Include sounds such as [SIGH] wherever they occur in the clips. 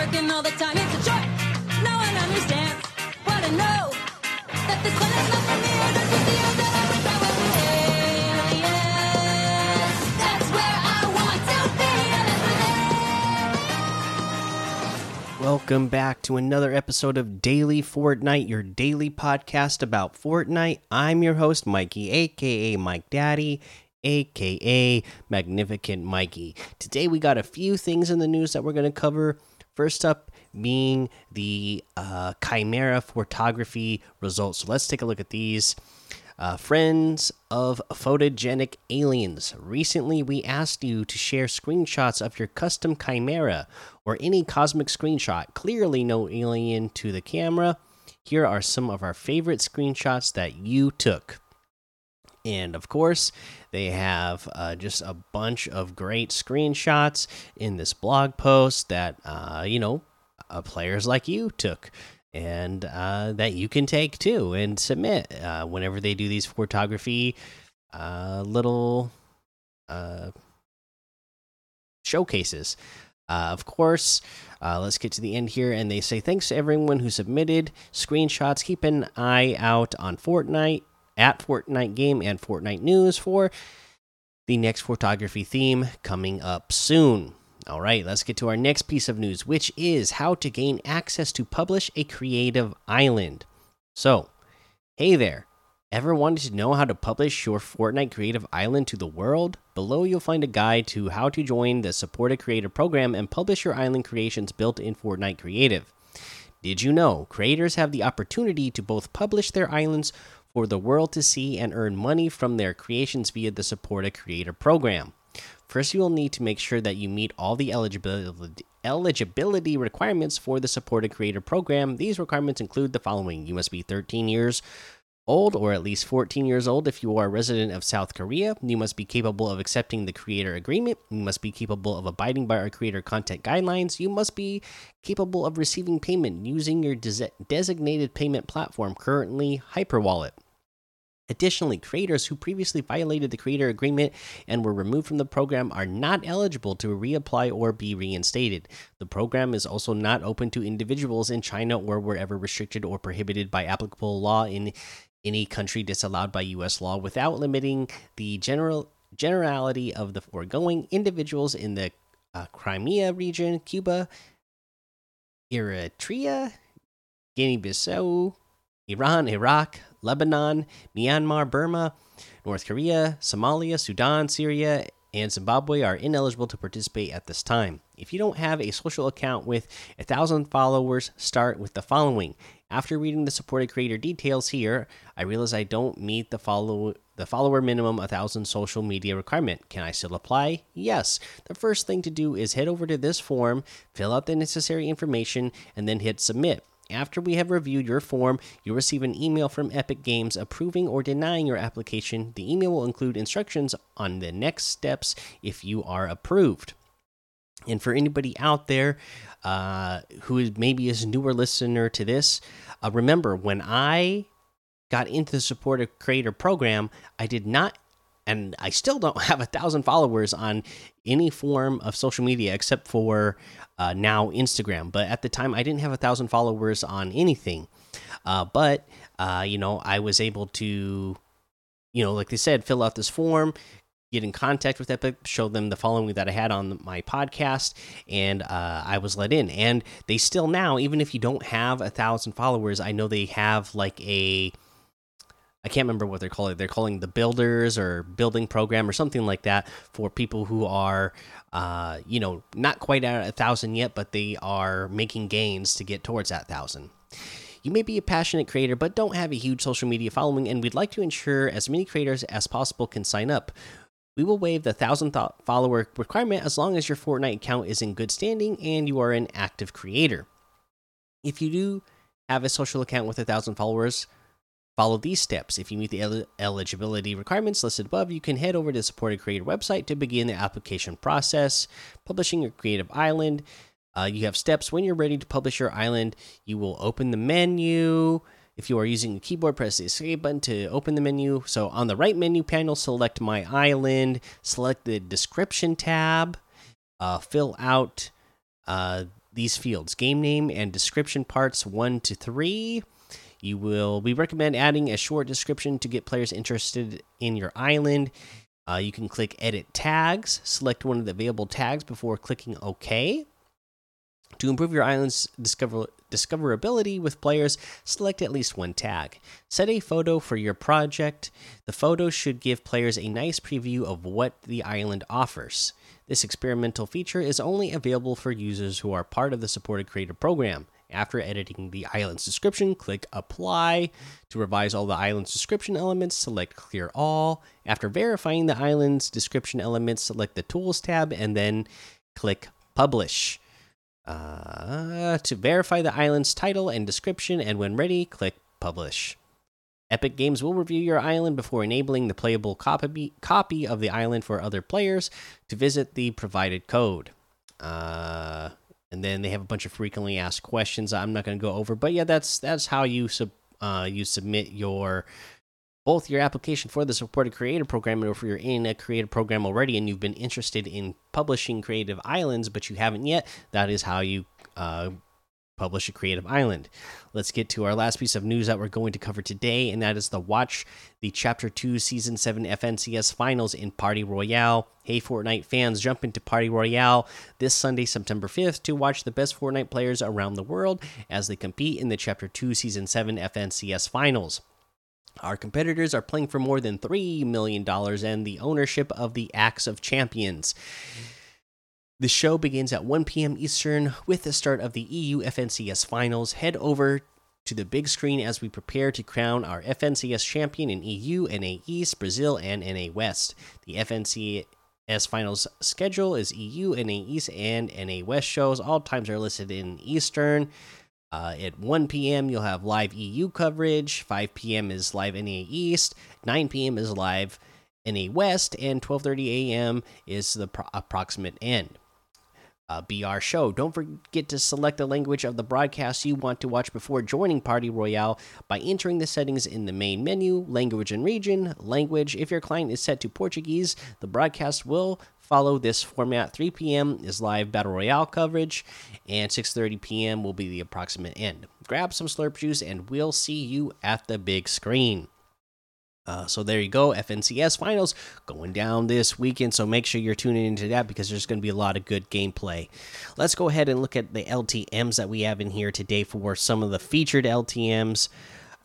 working all the time. It's a. No one understands what. That this one is not for me. The. That's that's where they- Welcome back to another episode of Daily Fortnite, your daily podcast about Fortnite. I'm your host, Mikey, aka Mike Daddy, aka Magnificent Mikey. Today we got a few things in the news that we're going to cover. First up being the uh, Chimera photography results. So let's take a look at these. Uh, friends of photogenic aliens, recently we asked you to share screenshots of your custom chimera or any cosmic screenshot. Clearly, no alien to the camera. Here are some of our favorite screenshots that you took. And of course, they have uh, just a bunch of great screenshots in this blog post that, uh, you know, uh, players like you took and uh, that you can take too and submit uh, whenever they do these photography uh, little showcases. Uh, of course, uh, let's get to the end here. And they say thanks to everyone who submitted screenshots. Keep an eye out on Fortnite at Fortnite Game and Fortnite News for the next photography theme coming up soon. All right, let's get to our next piece of news, which is how to gain access to publish a creative island. So, hey there. Ever wanted to know how to publish your Fortnite Creative Island to the world? Below, you'll find a guide to how to join the Support a Creator program and publish your island creations built in Fortnite Creative. Did you know creators have the opportunity to both publish their islands for the world to see and earn money from their creations via the Support a Creator program? First, you will need to make sure that you meet all the eligibility eligibility requirements for the Support a Creator program. These requirements include the following: you must be 13 years old or at least 14 years old if you are a resident of South Korea. You must be capable of accepting the creator agreement. You must be capable of abiding by our creator content guidelines. You must be capable of receiving payment using your des designated payment platform, currently Hyperwallet. Additionally, creators who previously violated the creator agreement and were removed from the program are not eligible to reapply or be reinstated. The program is also not open to individuals in China or wherever restricted or prohibited by applicable law in any country disallowed by U.S. law without limiting the general generality of the foregoing. Individuals in the uh, Crimea region, Cuba, Eritrea, Guinea-Bissau, Iran, Iraq, Lebanon, Myanmar, Burma, North Korea, Somalia, Sudan, Syria, and Zimbabwe are ineligible to participate at this time. If you don't have a social account with a thousand followers, start with the following. After reading the supported creator details here, I realize I don't meet the follow the follower minimum a thousand social media requirement. Can I still apply? Yes. The first thing to do is head over to this form, fill out the necessary information, and then hit submit. After we have reviewed your form, you'll receive an email from Epic Games approving or denying your application. The email will include instructions on the next steps if you are approved. And for anybody out there uh, who is maybe is a newer listener to this, uh, remember when I got into the Support a Creator program, I did not and I still don't [LAUGHS] have a thousand followers on any form of social media except for uh, now Instagram. But at the time, I didn't have a thousand followers on anything. Uh, but uh, you know, I was able to, you know, like they said, fill out this form, get in contact with Epic, show them the following that I had on my podcast, and uh, I was let in. And they still now, even if you don't have a thousand followers, I know they have like a I can't remember what they're calling. They're calling the builders or building program or something like that for people who are, uh, you know, not quite at a thousand yet, but they are making gains to get towards that thousand. You may be a passionate creator, but don't have a huge social media following, and we'd like to ensure as many creators as possible can sign up. We will waive the thousand follower requirement as long as your Fortnite account is in good standing and you are an active creator. If you do have a social account with a thousand followers, Follow these steps. If you meet the el eligibility requirements listed above, you can head over to the Support a Creator website to begin the application process. Publishing your creative island. Uh, you have steps when you're ready to publish your island. You will open the menu. If you are using a keyboard, press the escape button to open the menu. So on the right menu panel, select My Island, select the description tab, uh, fill out uh, these fields game name and description parts 1 to 3. You will we recommend adding a short description to get players interested in your island. Uh, you can click edit tags, select one of the available tags before clicking OK. To improve your island's discover discoverability with players, select at least one tag. Set a photo for your project. The photo should give players a nice preview of what the island offers. This experimental feature is only available for users who are part of the supported creator program. After editing the island's description, click Apply. To revise all the island's description elements, select Clear All. After verifying the island's description elements, select the Tools tab and then click Publish. Uh, to verify the island's title and description, and when ready, click Publish. Epic Games will review your island before enabling the playable copy, copy of the island for other players to visit the provided code. Uh, and then they have a bunch of frequently asked questions I'm not going to go over, but yeah, that's that's how you sub uh, you submit your both your application for the supported creator program or if you're in a creative program already and you've been interested in publishing creative islands but you haven't yet that is how you uh, publish a creative island. Let's get to our last piece of news that we're going to cover today and that is the watch the chapter 2 season 7 fncs finals in party royale. Hey fortnite fans jump into party royale this sunday september 5th to watch the best fortnite players around the world as they compete in the chapter 2 season 7 fncs finals. Our competitors are playing for more than $3 million and the ownership of the Axe of Champions. The show begins at 1 p.m. Eastern with the start of the EU FNCS finals. Head over to the big screen as we prepare to crown our FNCS champion in EU, NA East, Brazil, and NA West. The FNCS finals schedule is EU, NA East, and NA West shows. All times are listed in Eastern. Uh, at 1 p.m., you'll have live EU coverage. 5 p.m. is live NA East. 9 p.m. is live NA West, and 12:30 a.m. is the approximate end. Uh, BR show. Don't forget to select the language of the broadcast you want to watch before joining Party Royale by entering the settings in the main menu, language and region, language. If your client is set to Portuguese, the broadcast will follow this format. 3 p.m. is live battle royale coverage, and 6:30 p.m. will be the approximate end. Grab some slurp juice, and we'll see you at the big screen. Uh, so there you go, FNCS finals going down this weekend. So make sure you're tuning into that because there's going to be a lot of good gameplay. Let's go ahead and look at the LTMs that we have in here today for some of the featured LTMs.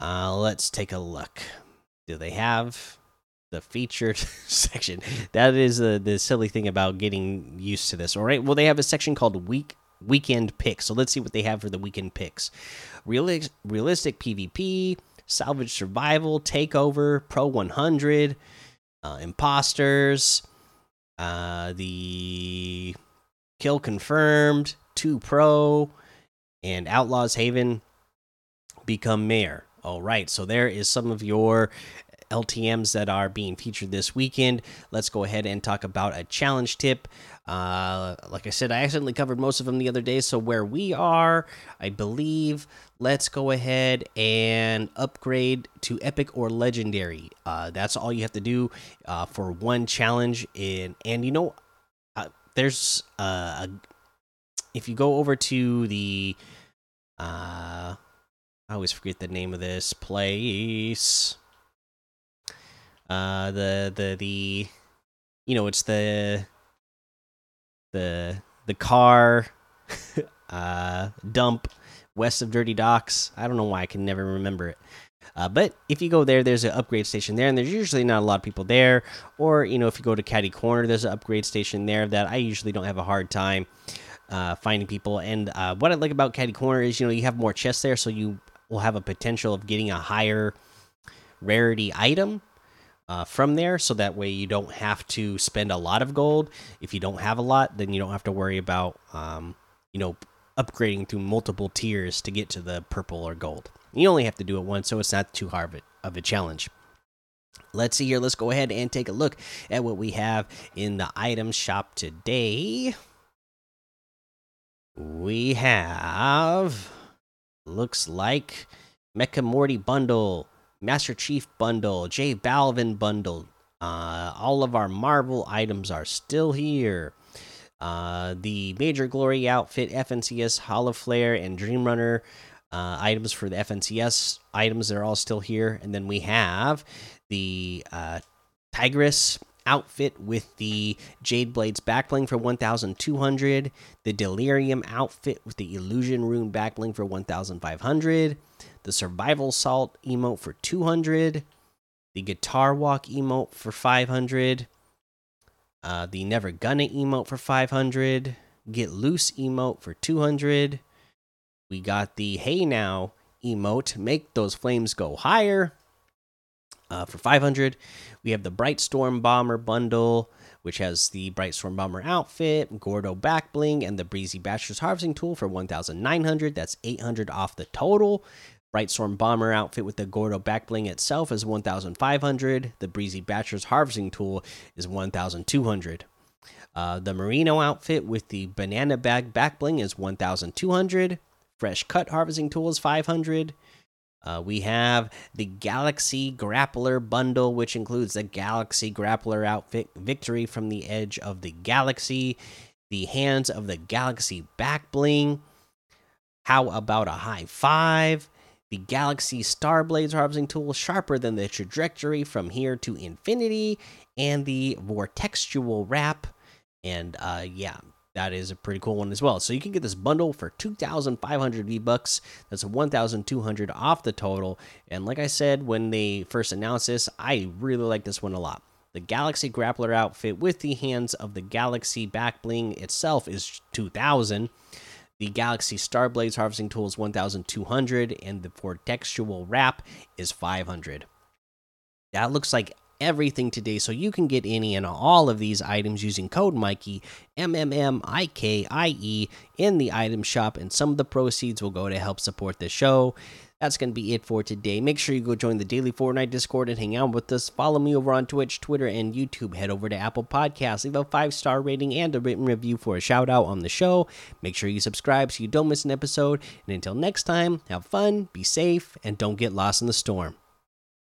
Uh, let's take a look. Do they have the featured [LAUGHS] section? That is uh, the silly thing about getting used to this. All right. Well, they have a section called week weekend picks. So let's see what they have for the weekend picks. Realistic PvP Salvage Survival, Takeover, Pro 100, uh, Imposters, uh, the Kill Confirmed, 2 Pro, and Outlaws Haven become Mayor. All right, so there is some of your LTMs that are being featured this weekend. Let's go ahead and talk about a challenge tip. Uh, like I said, I accidentally covered most of them the other day. So where we are, I believe, let's go ahead and upgrade to epic or legendary. Uh, that's all you have to do uh, for one challenge. In and you know, uh, there's uh, if you go over to the uh, I always forget the name of this place. Uh, the the the, you know, it's the the the car [LAUGHS] uh, dump west of Dirty Docks. I don't know why I can never remember it. Uh, but if you go there, there's an upgrade station there, and there's usually not a lot of people there. Or you know, if you go to Catty Corner, there's an upgrade station there that I usually don't have a hard time uh, finding people. And uh, what I like about Catty Corner is you know you have more chests there, so you will have a potential of getting a higher rarity item uh, from there so that way you don't have to spend a lot of gold. If you don't have a lot then you don't have to worry about um, you know upgrading through multiple tiers to get to the purple or gold. You only have to do it once so it's not too hard of a, of a challenge. Let's see here. Let's go ahead and take a look at what we have in the item shop today. We have looks like mecha morty bundle Master Chief bundle, J Balvin bundle. Uh, all of our Marvel items are still here. Uh, the Major Glory outfit, FNCS Holoflare, and Dream Runner uh, items for the FNCS items. They're all still here. And then we have the uh, Tigress outfit with the Jade Blades backbling for 1200, the Delirium outfit with the Illusion Rune backbling for 1500, the Survival Salt emote for 200, the Guitar Walk emote for 500, uh, the Never Gonna emote for 500, Get Loose emote for 200. We got the Hey Now emote, make those flames go higher uh, for 500. We have the Brightstorm Bomber bundle, which has the Brightstorm Bomber outfit, Gordo back bling, and the Breezy Basher's harvesting tool for 1,900. That's 800 off the total. Brightstorm Bomber outfit with the Gordo back bling itself is 1,500. The Breezy Basher's harvesting tool is 1,200. Uh, the Merino outfit with the Banana Bag back bling is 1,200. Fresh Cut harvesting tool is 500. Uh, we have the Galaxy Grappler bundle, which includes the Galaxy Grappler outfit, Victory from the Edge of the Galaxy, the Hands of the Galaxy back bling. How about a high five? The Galaxy Starblades harvesting tool, sharper than the trajectory from here to infinity, and the Vortextual wrap. And uh, yeah, that is a pretty cool one as well. So you can get this bundle for 2,500 V bucks. That's 1,200 off the total. And like I said when they first announced this, I really like this one a lot. The Galaxy Grappler outfit with the hands of the Galaxy back bling itself is 2,000. The Galaxy Starblades harvesting tool is 1,200, and the Vortextual wrap is 500. That looks like everything today, so you can get any and all of these items using code Mikey M M M I K I E in the item shop, and some of the proceeds will go to help support the show. That's going to be it for today. Make sure you go join the daily Fortnite Discord and hang out with us. Follow me over on Twitch, Twitter, and YouTube. Head over to Apple Podcasts, leave a five star rating and a written review for a shout out on the show. Make sure you subscribe so you don't miss an episode. And until next time, have fun, be safe, and don't get lost in the storm.